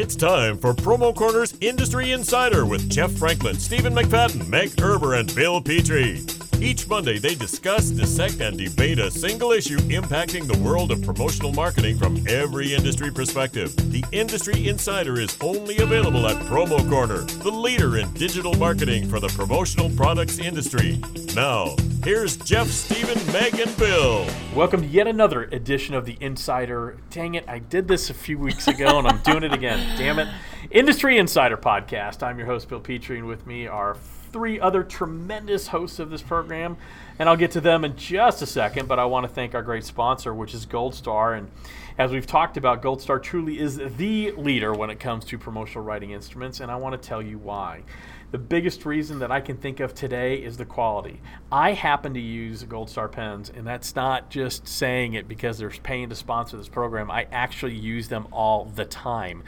It's time for Promo Corner's Industry Insider with Jeff Franklin, Stephen McFadden, Meg Erber, and Bill Petrie. Each Monday, they discuss, dissect, and debate a single issue impacting the world of promotional marketing from every industry perspective. The Industry Insider is only available at Promo Corner, the leader in digital marketing for the promotional products industry. Now, here's Jeff, Stephen, Meg, and Bill. Welcome to yet another edition of the Insider. Dang it, I did this a few weeks ago and I'm doing it again. Damn it. Industry Insider Podcast. I'm your host, Bill Petrie, and with me are three other tremendous hosts of this program, and I'll get to them in just a second. But I want to thank our great sponsor, which is Gold Star. And as we've talked about, Gold Star truly is the leader when it comes to promotional writing instruments, and I want to tell you why. The biggest reason that I can think of today is the quality. I happen to use Gold Star pens, and that's not just saying it because they're paying to sponsor this program. I actually use them all the time.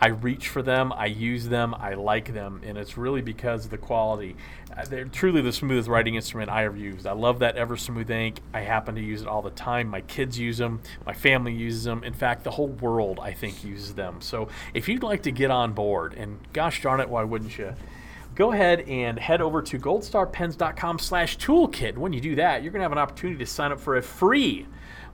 I reach for them, I use them, I like them, and it's really because of the quality. Uh, they're truly the smoothest writing instrument I ever used. Love that Ever Smooth ink. I happen to use it all the time. My kids use them, my family uses them. In fact, the whole world, I think, uses them. So if you'd like to get on board, and gosh darn it, why wouldn't you? go ahead and head over to goldstarpens.com slash toolkit. When you do that, you're going to have an opportunity to sign up for a free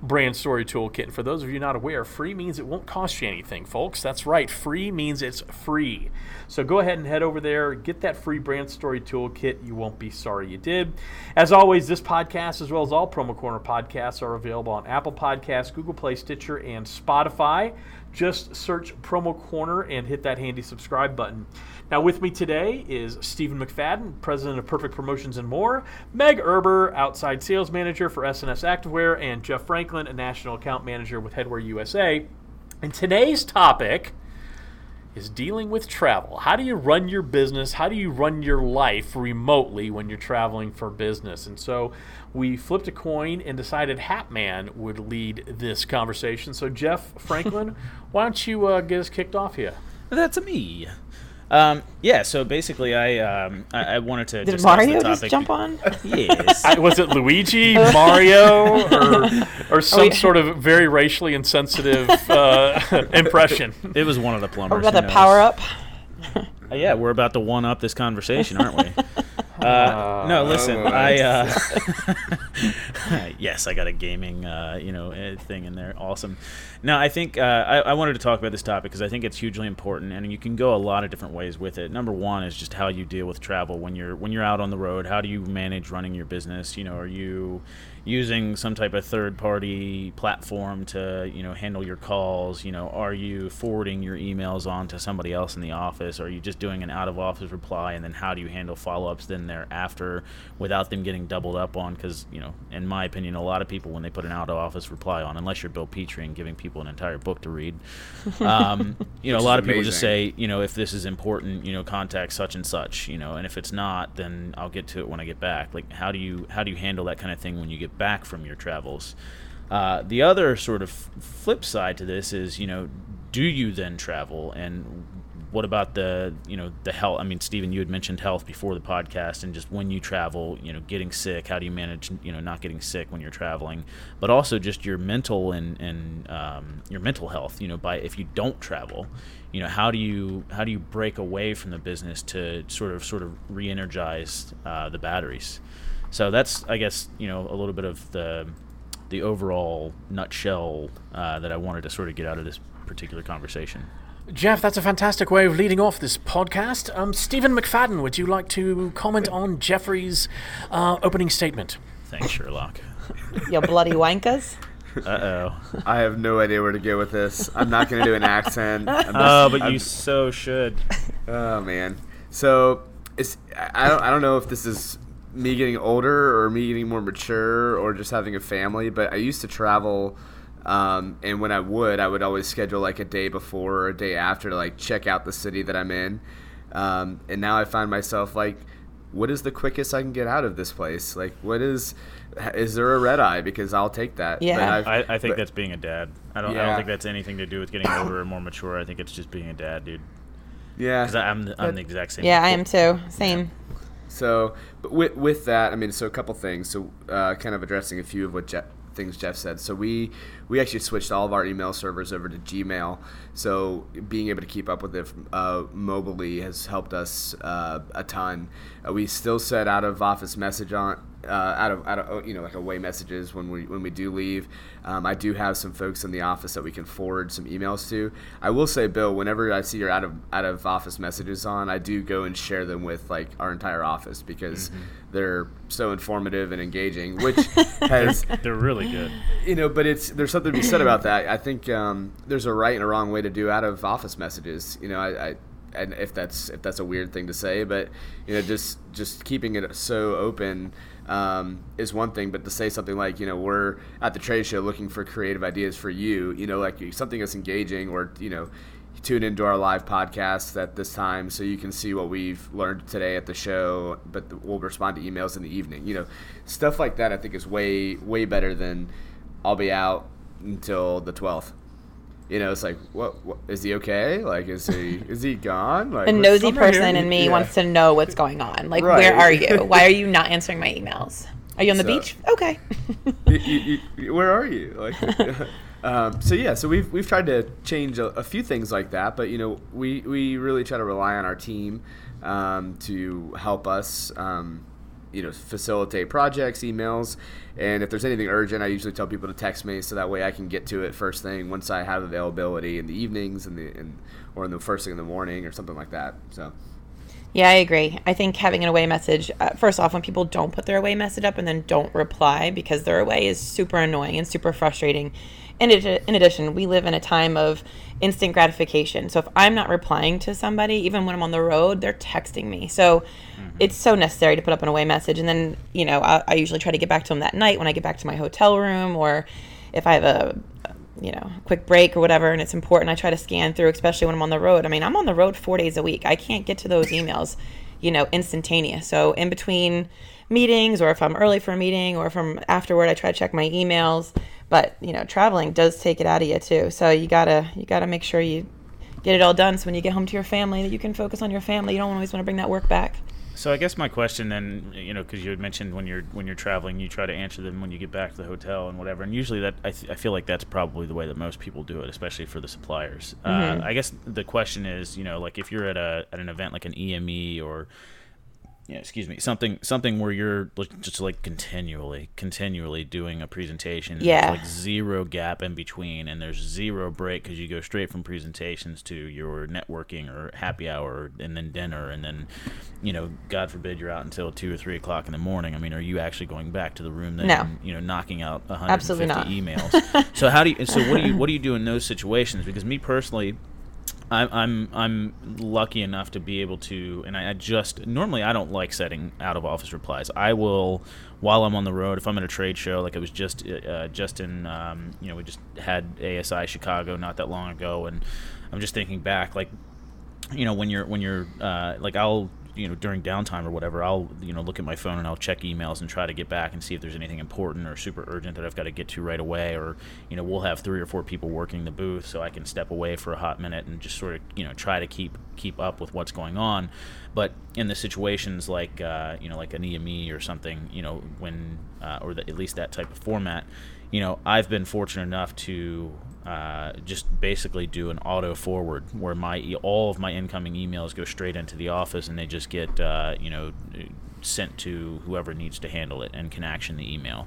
brand story toolkit. And for those of you not aware, free means it won't cost you anything, folks. That's right. Free means it's free. So go ahead and head over there, get that free brand story toolkit. You won't be sorry you did. As always, this podcast, as well as all Promo Corner podcasts, are available on Apple Podcasts, Google Play, Stitcher, and Spotify. Just search Promo Corner and hit that handy subscribe button. Now, with me today is Stephen McFadden, president of Perfect Promotions and More, Meg Erber, outside sales manager for S&S Activewear, and Jeff Franklin, a national account manager with Headwear USA. And today's topic is dealing with travel. How do you run your business? How do you run your life remotely when you're traveling for business? And so we flipped a coin and decided Hatman would lead this conversation. So, Jeff Franklin, why don't you uh, get us kicked off here? That's me. Um, yeah, so basically, I um, I, I wanted to Did Mario the just jump on? Yes. I, was it Luigi, Mario, or, or some we- sort of very racially insensitive uh, impression? it was one of the plumbers. Or about who the power up? Uh, yeah, we're about to one up this conversation, aren't we? Uh, no, listen, I. Uh, yes, I got a gaming, uh, you know, uh, thing in there. Awesome. Now, I think uh, I, I wanted to talk about this topic because I think it's hugely important, and you can go a lot of different ways with it. Number one is just how you deal with travel when you're when you're out on the road. How do you manage running your business? You know, are you using some type of third party platform to you know handle your calls you know are you forwarding your emails on to somebody else in the office? Are you just doing an out of office reply and then how do you handle follow-ups then thereafter without them getting doubled up on? Because you know in my opinion a lot of people when they put an out of office reply on unless you're bill petrie and giving people an entire book to read um, you know a lot of people just say you know if this is important you know contact such and such you know and if it's not then i'll get to it when i get back. Like how do you how do you handle that kind of thing when you get back from your travels. Uh, the other sort of flip side to this is you know do you then travel? And what about the you know the health? I mean stephen you had mentioned health before the podcast and just when you travel you know getting sick how do you manage you know not getting sick when you're traveling? But also just your mental and and um, your mental health you know by if you don't travel you know how do you how do you break away from the business to sort of sort of re-energize uh, the batteries so that's i guess you know a little bit of the the overall nutshell uh, that i wanted to sort of get out of this particular conversation Jeff, that's a fantastic way of leading off this podcast. Um, Stephen McFadden, would you like to comment on Jeffrey's uh, opening statement? thanks sherlock Your bloody wankas. uh-oh I have no idea where to go with this. I'm not going to do an accent. I'm just- Oh, but I'm- you so should. Oh man. So it's I I don't I don't know if this is me getting older or me getting more mature or just having a family, but I used to travel um, and when I would, I would always schedule like a day before or a day after to like check out the city that I'm in. Um, and now I find myself like, what is the quickest I can get out of this place? Like, what is, is there a red eye? Because I'll take that. Yeah. I've- I, I think but- that's being a dad. I don't. I don't think that's anything to do with getting older or more mature. I think it's just being a dad, dude. yeah. Because I'm I'm But- the exact same. Yeah, I am too. Same. So, but with, with that, I mean, so a couple things. So, uh, kind of addressing a few of what Jeff, things Jeff said. So we we actually switched all of our email servers over to Gmail. So being able to keep up with it uh, mobilely has helped us uh, a ton. Uh, we still set out of office message on uh, out of out of you know like away messages when we when we do leave. Um, I do have some folks in the office that we can forward some emails to. I will say, Bill, whenever I see your out of out of office messages on, I do go and share them with like our entire office because Mm-hmm. they're so informative and engaging, which has They're really good. you know, but it's there's something to be said about that. I think um, there's a right and a wrong way to do out of office messages. You know, I, I and if that's if that's a weird thing to say, but you know, just just keeping it so open um, is one thing. But to say something like, you know, we're at the trade show looking for creative ideas for you. You know, like something that's engaging, or you know. Tune into our live podcast at this time so you can see what we've learned today at the show. But we'll respond to emails in the evening. You know, stuff like that. I think is way way better than I'll be out until the twelfth. You know, it's like, what, what is he okay? Like, is he is he gone? Like, A nosy person in me Yeah. wants to know what's going on. Like, Right. where are you? Why are you not answering my emails? Are you on the So- beach? Okay. You- you- you- where are you? Like, um, so yeah, so we've we've tried to change a, a few things like that, but you know, we we really try to rely on our team um, to help us. Um, you know, facilitate projects, emails, and if there's anything urgent, I usually tell people to text me so that way I can get to it first thing once I have availability in the evenings and the and or in the first thing in the morning or something like that. So. Yeah, I agree. I think having an away message, uh, first off, when people don't put their away message up and then don't reply because they're away is super annoying and super frustrating. In, addi- in addition, we live in a time of instant gratification. So if I'm not replying to somebody, even when I'm on the road, they're texting me. So mm-hmm. it's so necessary to put up an away message. And then, you know, I, I usually try to get back to them that night when I get back to my hotel room or if I have a you know, quick break or whatever, and it's important. I try to scan through, especially when I'm on the road. I mean, I'm on the road four days a week. I can't get to those emails, you know, instantaneous. So in between meetings, or if I'm early for a meeting, or if I'm afterward, I try to check my emails. But you know, traveling does take it out of you too. So you gotta you gotta make sure you get it all done. So when you get home to your family, that you can focus on your family. You don't always want to bring that work back. So I guess my question then, you know, because you had mentioned when you're when you're traveling, you try to answer them when you get back to the hotel and whatever. And usually that I, th- I feel like that's probably the way that most people do it, especially for the suppliers. Uh, I guess the question is, you know, like if you're at a at an event like an EME or yeah, excuse me, something something where you're like, just like continually, continually doing a presentation. Yeah. like zero gap in between, and there's zero break because you go straight from presentations to your networking or happy hour, and then dinner, and then, you know, God forbid you're out until two or three o'clock in the morning. I mean, are you actually going back to the room then? No. and, you know, knocking out 150 Absolutely not. emails. so how do you? So what do you? What do you do in those situations? Because me personally. I'm I'm I'm lucky enough to be able to, and I, I just normally I don't like setting out of office replies. I will while I'm on the road if I'm at a trade show, like it was just uh, just in um, you know we just had ASI Chicago not that long ago, and I'm just thinking back like you know when you're when you're uh, like I'll you know during downtime or whatever I'll you know look at my phone and I'll check emails and try to get back and see if there's anything important or super urgent that I've got to get to right away or you know we'll have three or four people working the booth so I can step away for a hot minute and just sort of you know try to keep keep up with what's going on. But in the situations like uh, you know like an EME or something you know when uh, or the, at least that type of format you know I've been fortunate enough to uh, just basically do an auto forward where my all of my incoming emails go straight into the office and they just get uh, you know sent to whoever needs to handle it and can action the email.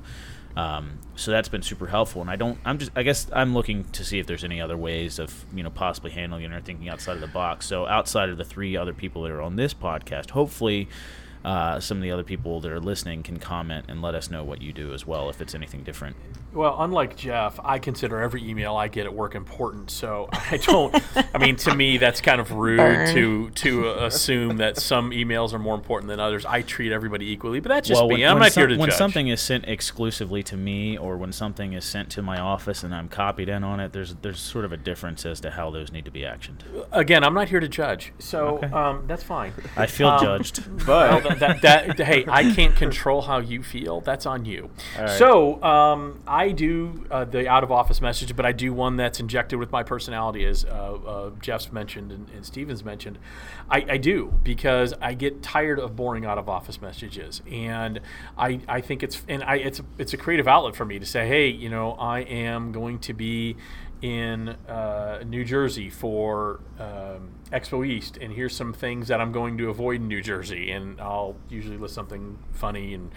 Um, so that's been super helpful, and I don't. I'm just. I guess I'm looking to see if there's any other ways of you know possibly handling it or thinking outside of the box. So outside of the three other people that are on this podcast, hopefully. Uh, some of the other people that are listening can comment and let us know what you do as well if it's anything different. Well, unlike Jeff, I consider every email I get at work important. So I don't. I mean, to me, that's kind of rude Burn. to to assume that some emails are more important than others. I treat everybody equally, but that's just well, me. when, I'm not some- here to when judge. something is sent exclusively to me, or when something is sent to my office and I'm copied in on it, there's there's sort of a difference as to how those need to be actioned. Again, I'm not here to judge, so Okay. um, that's fine. I feel Um, judged. But that, that hey, I can't control how you feel. That's on you. So um, I do uh, the out of office message, but I do one that's injected with my personality, as uh, uh, Jeff's mentioned and, and Stevens mentioned. I, I do because I get tired of boring out of office messages, and I, I think it's and I it's it's a creative outlet for me to say, hey, you know, I am going to be in uh, New Jersey for um, Expo East, and here's some things that I'm going to avoid in New Jersey, and I'll usually list something funny and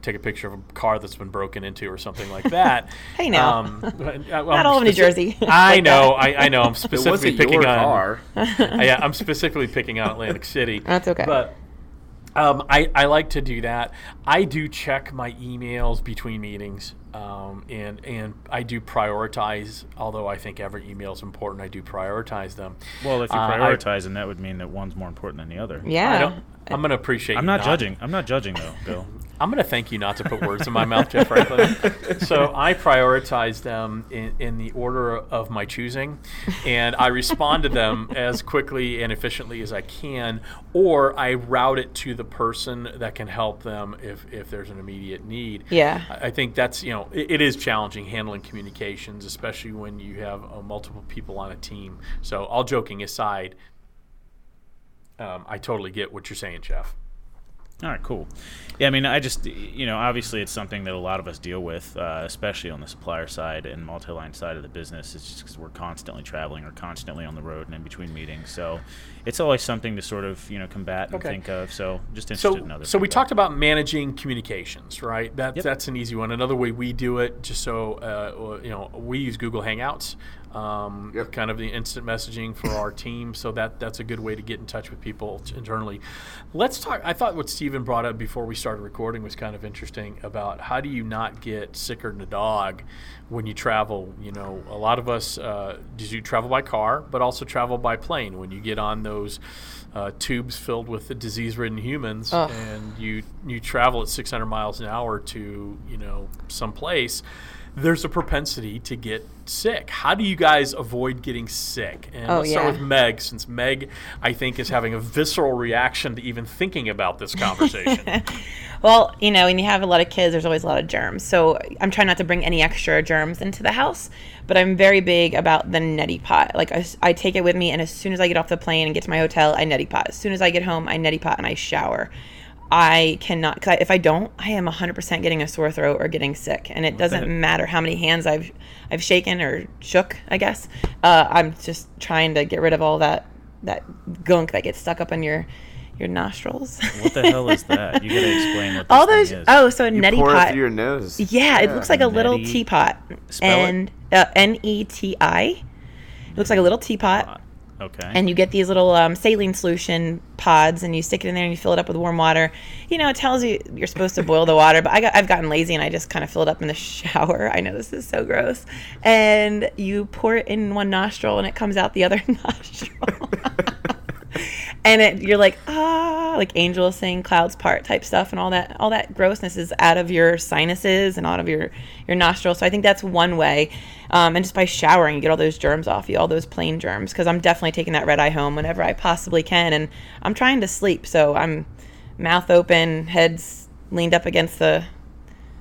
take a picture of a car that's been broken into or something like that. Hey, now. um, but, uh, well, Not I'm all of New Jersey. I know. I, I know. I'm It specifically wasn't picking your on. car. yeah, I'm specifically picking on Atlantic City. That's okay. But um, I, I like to do that. I do check my emails between meetings, um, and and I do prioritize. Although I think every email is important, I do prioritize them. Well, if you Uh, I- prioritize, then that would mean that one's more important than the other. Yeah. I don't, I'm going to appreciate. I'm you not judging. I'm not judging though, Bill. I'm going to thank you not to put words in my mouth, Jeff Franklin. So I prioritize them in, in the order of my choosing, and I respond to them as quickly and efficiently as I can, or I route it to the person that can help them if, if there's an immediate need. Yeah. I I think that's, you know, it, it is challenging handling communications, especially when you have uh, multiple people on a team. So, all joking aside, um, I totally get what you're saying, Jeff. All right, cool. Yeah, I mean, I just, you know, obviously it's something that a lot of us deal with, uh, especially on the supplier side and multi-line side of the business. It's just because we're constantly traveling or constantly on the road and in between meetings. So it's always something to sort of, you know, combat and Okay. think of. So just interested so, in other. so we talked about managing communications, right? That, Yep. That's an easy one. Another way we do it, just so uh, you know, we use Google Hangouts, um, Yep. kind of the instant messaging for our team. So that that's a good way to get in touch with people t- internally. Let's talk. I thought what Stephen brought up before we started recording was kind of interesting about how do you not get sicker than a dog when you travel. You know, a lot of us uh, do travel by car, but also travel by plane. When you get on those uh, tubes filled with the disease-ridden humans, Ugh. and you you travel at 600 miles an hour to you know some place, there's a propensity to get sick. How do you guys avoid getting sick? And Oh, let's start with Meg, since Meg, I think, is having a visceral reaction to even thinking about this conversation. Well, you know, when you have a lot of kids, there's always a lot of germs. So I'm trying not to bring any extra germs into the house, but I'm very big about the neti pot. Like I take it with me, and as soon as I get off the plane and get to my hotel, I neti pot. As soon as I get home, I neti pot and I shower. I cannot, because if I don't, I am 100% getting a sore throat or getting sick, and it doesn't matter how many hands I've I've shaken or shook. I guess uh, I'm just trying to get rid of all that that gunk that gets stuck up in your your nostrils. What the hell is that? You got to explain what this all thing those is. oh so a You neti pour it pot through your nose. yeah, it looks like a little teapot Spell it. and uh, n-e-t-i it looks like a little teapot Okay. and you get these little um, saline solution pods and you stick it in there and you fill it up with warm water. You know it tells you you're supposed to boil the water but I got, i've gotten lazy and i just kind of fill it up in the shower. I know this is so gross. And you pour it in one nostril and it comes out the other nostril and it, you're like ah like angels saying clouds part type stuff and all that all that grossness is out of your sinuses and out of your your nostrils. So i think that's one way um, and just by showering you get all those germs off you all those plain germs because i'm definitely taking that red eye home whenever i possibly can and i'm trying to sleep. So i'm mouth open heads leaned up against the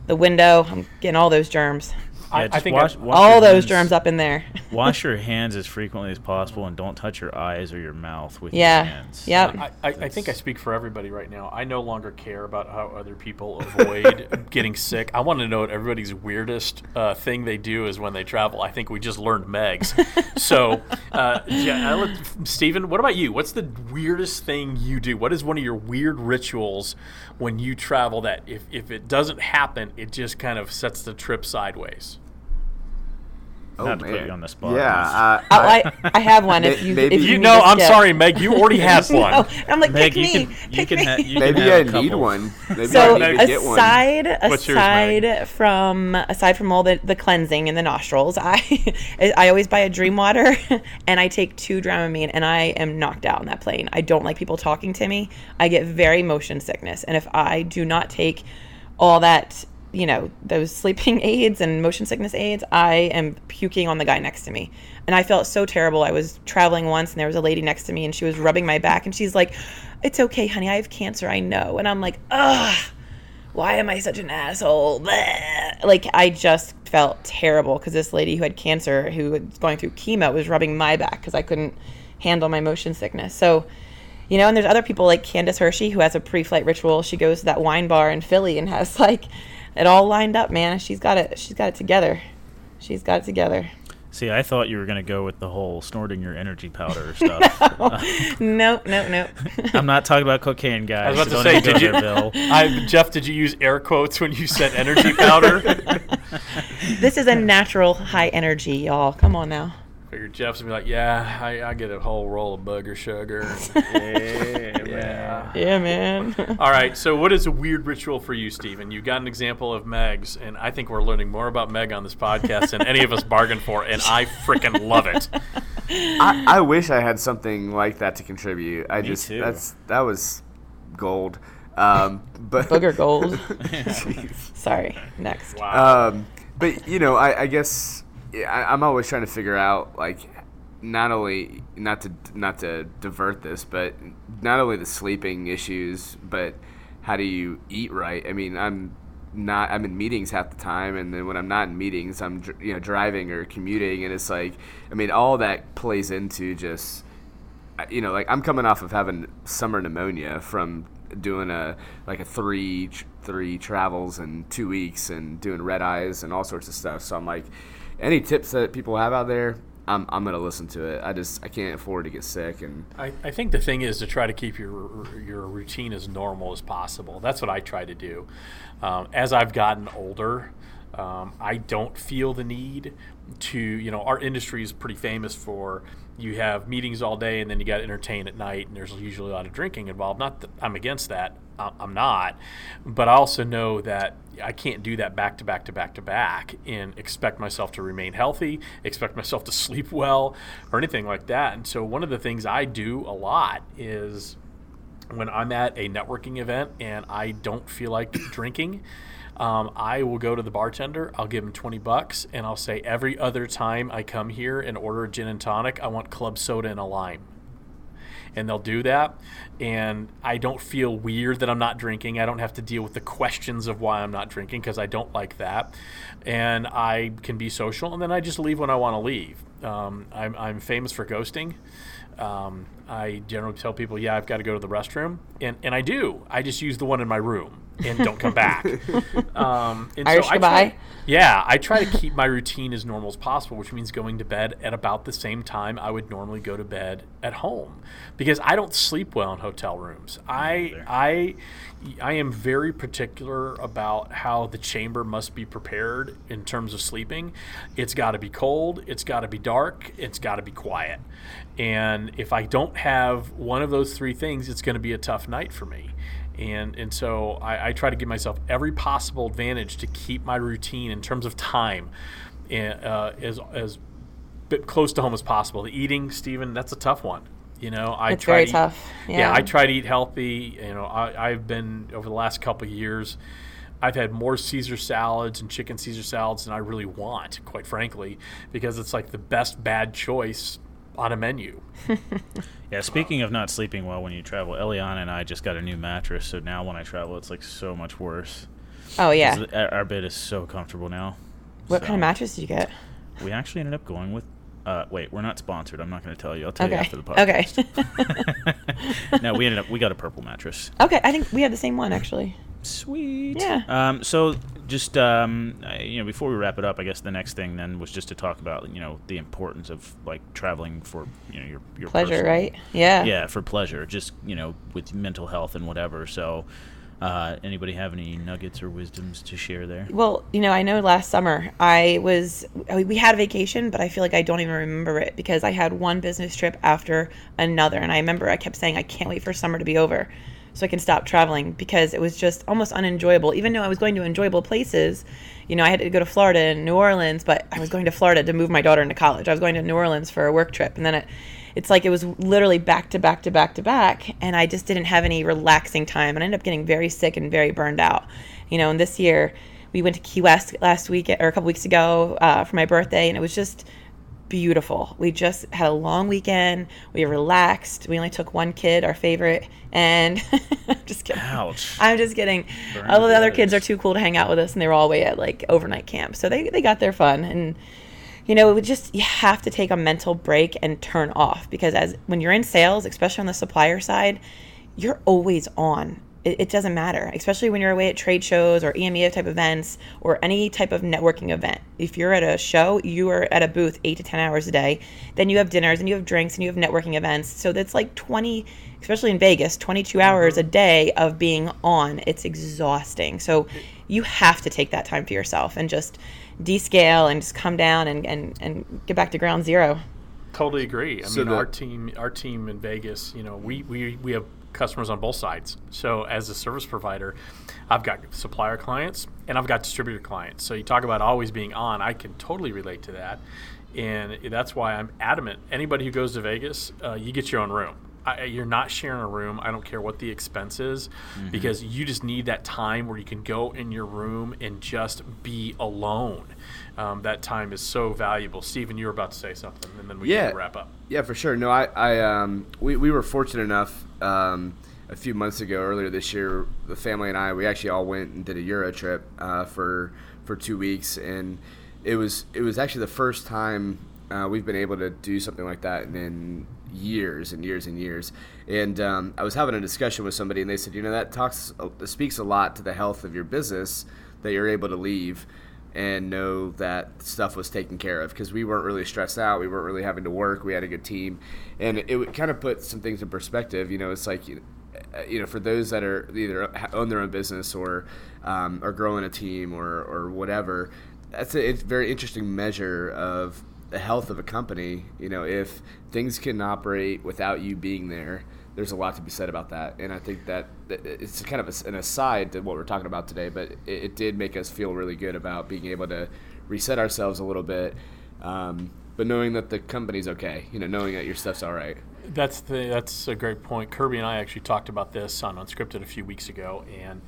the window i'm getting all those germs I, Yeah, I think wash, I- wash all those hands- germs up in there Wash your hands as frequently as possible, and don't touch your eyes or your mouth with Yeah. your hands. Yeah, I, I, I think I speak for everybody right now. I no longer care about how other people avoid getting sick. I want to know what everybody's weirdest uh, thing they do is when they travel. I think we just learned Meg's. so, uh, yeah, let, Stephen, what about you? What's the weirdest thing you do? What is one of your weird rituals when you travel that if, if it doesn't happen, it just kind of sets the trip sideways? Oh, Not to put you on the spot. Yeah. Uh, oh, I, I have one if you maybe- if you You know, I'm skip. sorry, Meg. You already have one. No, I'm like, Meg, pick you me. can you pick can me. ha- you maybe can I have need one. Maybe so I need to get one. aside yours, aside from aside from all the, the cleansing in the nostrils, I I always buy a dream water and I take two Dramamine and I am knocked out on that plane. I don't like people talking to me. I get very motion sickness, and if I do not take all that you know, those sleeping aids and motion sickness aids, I am puking on the guy next to me. And I felt so terrible. I was traveling once and there was a lady next to me and she was rubbing my back and she's like, It's okay, honey, I have cancer, I know. And I'm like, Ugh, why am I such an asshole? Bleh. Like, I just felt terrible because this lady who had cancer, who was going through chemo, was rubbing my back because I couldn't handle my motion sickness. So, you know, and there's other people like Candace Hershey who has a pre-flight ritual. She goes to that wine bar in Philly and has like it all lined up, man. She's got it. She's got it together. She's got it together. See, I thought you were going to go with the whole snorting your energy powder stuff. no, no, no. I'm not talking about cocaine, guys. I was about so to say, did you, Bill. I, Jeff? Did you use air quotes when you said energy powder? this is a natural high energy, y'all. Come on now. Figured Jeff's gonna be like, yeah, I, I get a whole roll of booger sugar. Yeah, yeah. Yeah, man. All right. So, what is a weird ritual for you, Stephen? You got an example of Meg's, and I think we're learning more about Meg on this podcast than any of us bargained for, and I freaking love it. I, I wish I had something like that to contribute. I Me just too. that's that was gold. Um, but Booger gold. Sorry. Next. Wow. Um, but you know, I, I guess yeah, I, I'm always trying to figure out like not only not to not to divert this, but not only the sleeping issues, but how do you eat right? I mean, I'm not I'm in meetings half the time, and then when I'm not in meetings, I'm you know driving or commuting, and it's like I mean all that plays into just you know, like I'm coming off of having summer pneumonia from doing a like a three three travels in two weeks and doing red eyes and all sorts of stuff. So I'm like, any tips that people have out there, I'm I'm gonna listen to it. I just I can't afford to get sick and I, I think the thing is to try to keep your your routine as normal as possible. That's what I try to do. Um, as I've gotten older, um, I don't feel the need to. You know, our industry is pretty famous for you have meetings all day and then you got to entertain at night, and there's usually a lot of drinking involved. Not that I'm against that. I'm not, but I also know that I can't do that back to back to back to back and expect myself to remain healthy, expect myself to sleep well, or anything like that. And so, one of the things I do a lot is when I'm at a networking event and I don't feel like drinking, um, I will go to the bartender. I'll give him 20 bucks and I'll say, every other time I come here and order a gin and tonic, I want club soda and a lime and they'll do that. And I don't feel weird that I'm not drinking. I don't have to deal with the questions of why I'm not drinking because I don't like that. And I can be social, and then I just leave when I want to leave. Um, I'm, I'm famous for ghosting. Um, I generally tell people, yeah, I've got to go to the restroom, and, and I do. I just use the one in my room and don't come back. um, and Irish I goodbye? try, yeah, I try to keep my routine as normal as possible, which means going to bed at about the same time I would normally go to bed at home, because I don't sleep well in hotel rooms. I I I am very particular about how the chamber must be prepared in terms of sleeping. It's got to be cold. It's got to be dark. It's got to be quiet. And if I don't have one of those three things, it's going to be a tough night for me and and so I, I try to give myself every possible advantage to keep my routine in terms of time and, uh, as as bit close to home as possible. The eating, Stephen, that's a tough one. You know, I It's try very to eat- tough. yeah. Yeah. I try to eat healthy. You know, I, I've been over the last couple of years. I've had more Caesar salads and chicken Caesar salads than I really want, quite frankly, because it's like the best bad choice on a menu. Yeah, speaking of not sleeping well when you travel, Eliana and I just got a new mattress, so now when I travel, it's like so much worse. Oh yeah, Our our bed is so comfortable now. What So, kind of mattress did you get? We actually ended up going with. Uh, wait, we're not sponsored. I'm not going to tell you. I'll tell you Okay. after the podcast. Okay. no, we ended up. We got a purple mattress. okay. I think we have the same one actually. Sweet. Yeah. Um, so just um, you know, before we wrap it up, I guess the next thing then was just to talk about you know the importance of like traveling for you know your your Pleasure, personal- right? Yeah. Yeah, for pleasure, just you know with mental health and whatever. So, uh, anybody have any nuggets or wisdoms to share there? Well, you know, I know last summer I was we had a vacation, but I feel like I don't even remember it because I had one business trip after another, and I remember I kept saying I can't wait for summer to be over so I can stop traveling because it was just almost unenjoyable. Even though I was going to enjoyable places, you know, I had to go to Florida and New Orleans, but I was going to Florida to move my daughter into college. I was going to New Orleans for a work trip, and then it it's like it was literally back to back to back to back and i just didn't have any relaxing time and i ended up getting very sick and very burned out you know and this year we went to Key West last week or a couple weeks ago uh, for my birthday, and it was just beautiful. We just had a long weekend. We relaxed. We only took one kid, our favorite, and I'm just kidding. Ouch. I'm just kidding. Burn All of the other kids are too cool to hang out with us, and they were all away at like overnight camp, so they they got their fun and. You know, it would just you have to take a mental break and turn off because as when you're in sales, especially on the supplier side, you're always on. It, it doesn't matter, especially when you're away at trade shows or EMEA type events or any type of networking event. If you're at a show, you are at a booth eight to 10 hours a day. Then you have dinners and you have drinks and you have networking events. So that's like 20, especially in Vegas, 22 mm-hmm. hours a day of being on. It's exhausting. So you have to take that time for yourself and just descale and just come down and, and, and get back to ground zero. Totally agree. I So mean, the- our team, our team in Vegas, you know, we, we, we have customers on both sides. So as a service provider, I've got supplier clients and I've got distributor clients. So you talk about always being on. I can totally relate to that, and that's why I'm adamant. Anybody who goes to Vegas, uh, you get your own room. I, you're not sharing a room. I don't care what the expense is, because you just need that time where you can go in your room and just be alone. Um, that time is so valuable. Stephen, you were about to say something, and then we Yeah. can wrap up. Yeah, for sure. No, I, I um, we, we were fortunate enough um, a few months ago, earlier this year, the family and I, we actually all went and did a Euro trip uh, for for two weeks, and it was it was actually the first time uh, we've been able to do something like that in years and years and years. And um, I was having a discussion with somebody, and they said, you know, that talks uh, speaks a lot to the health of your business that you're able to leave and know that stuff was taken care of because we weren't really stressed out. We weren't really having to work. We had a good team, and it would kind of put some things in perspective. You know, it's like you uh, know, for those that are either own their own business or um, are growing a team or or whatever, that's a it's a very interesting measure of the health of a company. You know, if things can operate without you being there, there's a lot to be said about that. And I think that it's kind of an aside to what we're talking about today, but it did make us feel really good about being able to reset ourselves a little bit. Um, but knowing that the company's okay, you know, knowing that your stuff's all right. That's the that's a great point. Kirby and I actually talked about this on Unscripted a few weeks ago, and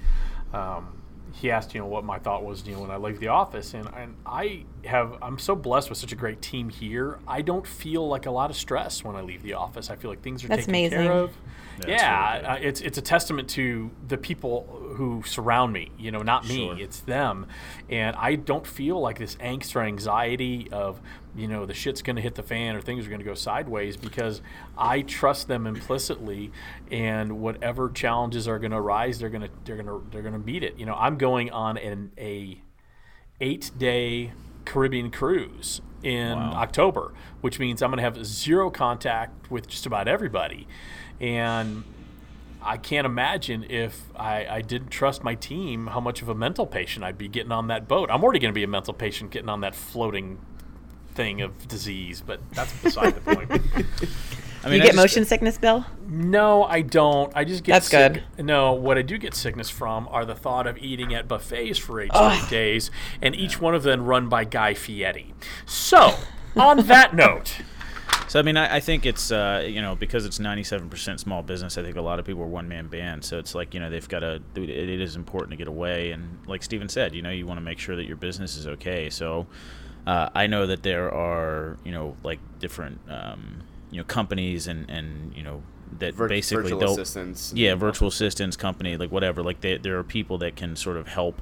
um, he asked, you know, what my thought was, you know, when I leave the office, and, and I have I'm so blessed with such a great team here. I don't feel like a lot of stress when I leave the office. I feel like things are That's taken amazing. care of. That's yeah, really uh, it's it's a testament to the people who surround me. You know, not me. Sure. It's them, and I don't feel like this angst or anxiety of you know the shit's going to hit the fan or things are going to go sideways because I trust them implicitly, and whatever challenges are going to arise, they're going to they're going to they're going to beat it. You know, I'm going on an a eight day Caribbean cruise in Wow. October, which means I'm going to have zero contact with just about everybody. And I can't imagine if I, I didn't trust my team how much of a mental patient I'd be getting on that boat. I'm already going to be a mental patient getting on that floating thing of disease, but that's beside the point. I mean, you I get just- motion sickness, Bill? No, I don't. I just get That's sick. good. No, what I do get sickness from are the thought of eating at buffets for eight days, and each one of them run by Guy Fieri. So, on that note, So I mean, I, I think it's uh, you know because it's ninety seven percent small business. I think a lot of people are one man bands. So it's like you know they've got to. It, it is important to get away, and like Stephen said, you know you want to make sure that your business is okay. So uh, I know that there are you know like different um, you know companies and and you know that Vir- basically virtual they'll assistants. yeah virtual assistants company like whatever like they, there are people that can sort of help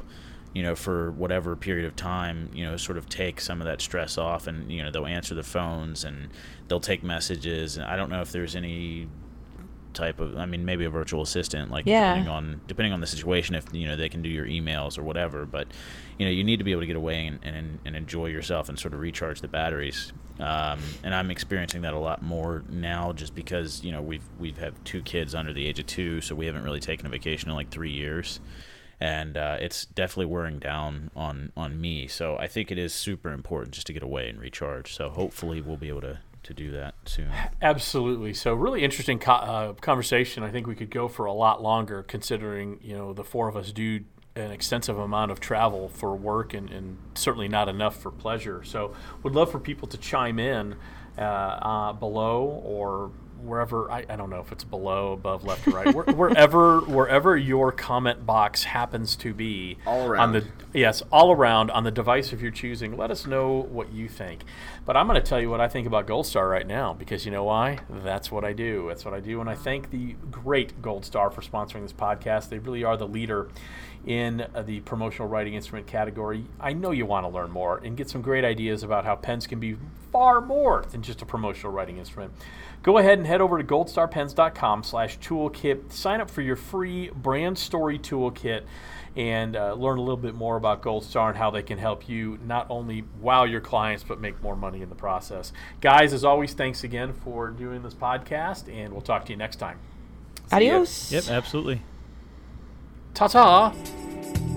you know for whatever period of time you know sort of take some of that stress off and you know they'll answer the phones and they'll take messages and i don't know if there's any type of i mean maybe a virtual assistant like Yeah. depending on depending on the situation if you know they can do your emails or whatever but you know you need to be able to get away and, and, and enjoy yourself and sort of recharge the batteries. Um, and i'm experiencing that a lot more now just because you know we've we've had two kids under the age of two so we haven't really taken a vacation in like three years. And uh, it's definitely wearing down on on me. So i think it is super important just to get away and recharge. So hopefully we'll be able to to do that soon. Absolutely. So, really interesting co- uh, conversation. I think we could go for a lot longer, considering you know the four of us do an extensive amount of travel for work and, and certainly not enough for pleasure. So, would love for people to chime in uh, uh, below or wherever I, I don't know if it's below, above, left, or right, where, wherever wherever your comment box happens to be All on around. the yes all around on the device of your choosing. Let us know what you think. But I'm going to tell you what I think about Gold Star right now because you know why? That's what I do. That's what I do, and I thank the great Gold Star for sponsoring this podcast. They really are the leader in the promotional writing instrument category. I know you want to learn more and get some great ideas about how pens can be far more than just a promotional writing instrument. Go ahead and head over to goldstarpens.com slash toolkit. Sign up for your free brand story toolkit and uh, learn a little bit more about Gold Star and how they can help you not only wow your clients, but make more money in the process. Guys, as always, thanks again for doing this podcast, and we'll talk to you next time. Adios. Yep, absolutely. Ta ta!